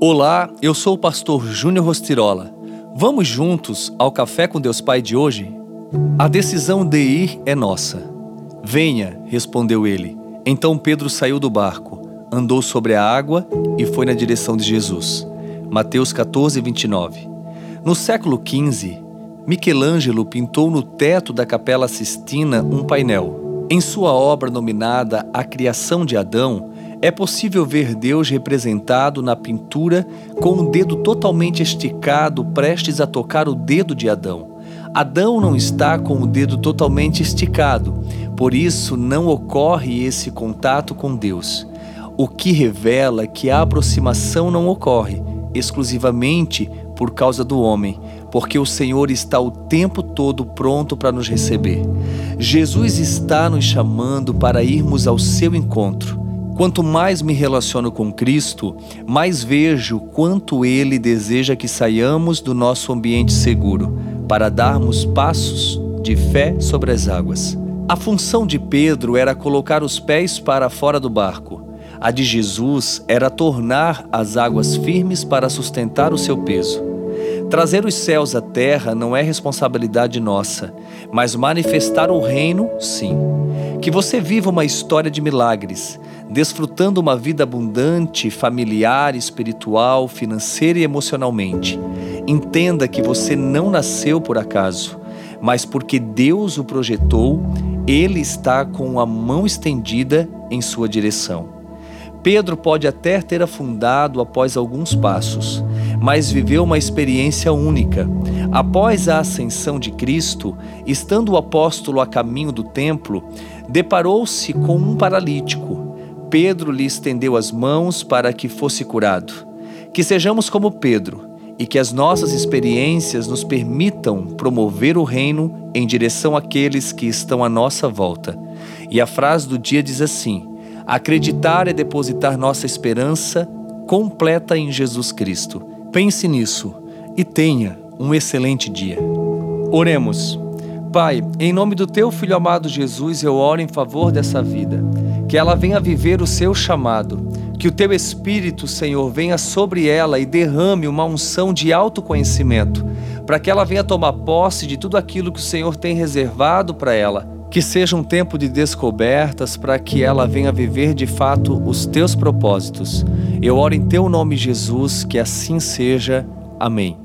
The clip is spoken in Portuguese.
Olá, eu sou o pastor Júnior Rostirola. Vamos juntos ao Café com Deus Pai de hoje? A decisão de ir é nossa. Venha, respondeu ele. Então Pedro saiu do barco, andou sobre a água e foi na direção de Jesus. Mateus 14, 29. No século XV, Michelangelo pintou no teto da Capela Sistina um painel. Em sua obra nominada A Criação de Adão, é possível ver Deus representado na pintura com o dedo totalmente esticado, prestes a tocar o dedo de Adão. Adão não está com o dedo totalmente esticado, por isso não ocorre esse contato com Deus. O que revela que a aproximação não ocorre exclusivamente por causa do homem, porque o Senhor está o tempo todo pronto para nos receber. Jesus está nos chamando para irmos ao seu encontro. Quanto mais me relaciono com Cristo, mais vejo quanto Ele deseja que saiamos do nosso ambiente seguro para darmos passos de fé sobre as águas. A função de Pedro era colocar os pés para fora do barco. A de Jesus era tornar as águas firmes para sustentar o seu peso. Trazer os céus à terra não é responsabilidade nossa, mas manifestar o reino, sim. Que você viva uma história de milagres, desfrutando uma vida abundante, familiar, espiritual, financeira e emocionalmente. Entenda que você não nasceu por acaso, mas porque Deus o projetou, Ele está com a mão estendida em sua direção. Pedro pode até ter afundado após alguns passos, mas viveu uma experiência única. Após a ascensão de Cristo, estando o apóstolo a caminho do templo, deparou-se com um paralítico Pedro lhe estendeu as mãos para que fosse curado. Que sejamos como Pedro e que as nossas experiências nos permitam promover o reino em direção àqueles que estão à nossa volta. E a frase do dia diz assim: Acreditar é depositar nossa esperança completa em Jesus Cristo. Pense nisso e tenha um excelente dia. Oremos. Pai, em nome do teu filho amado Jesus, eu oro em favor dessa vida que ela venha viver o seu chamado, que o teu Espírito, Senhor, venha sobre ela e derrame uma unção de autoconhecimento, para que ela venha tomar posse de tudo aquilo que o Senhor tem reservado para ela. Que seja um tempo de descobertas para que ela venha viver de fato os teus propósitos. Eu oro em teu nome, Jesus, que assim seja. Amém.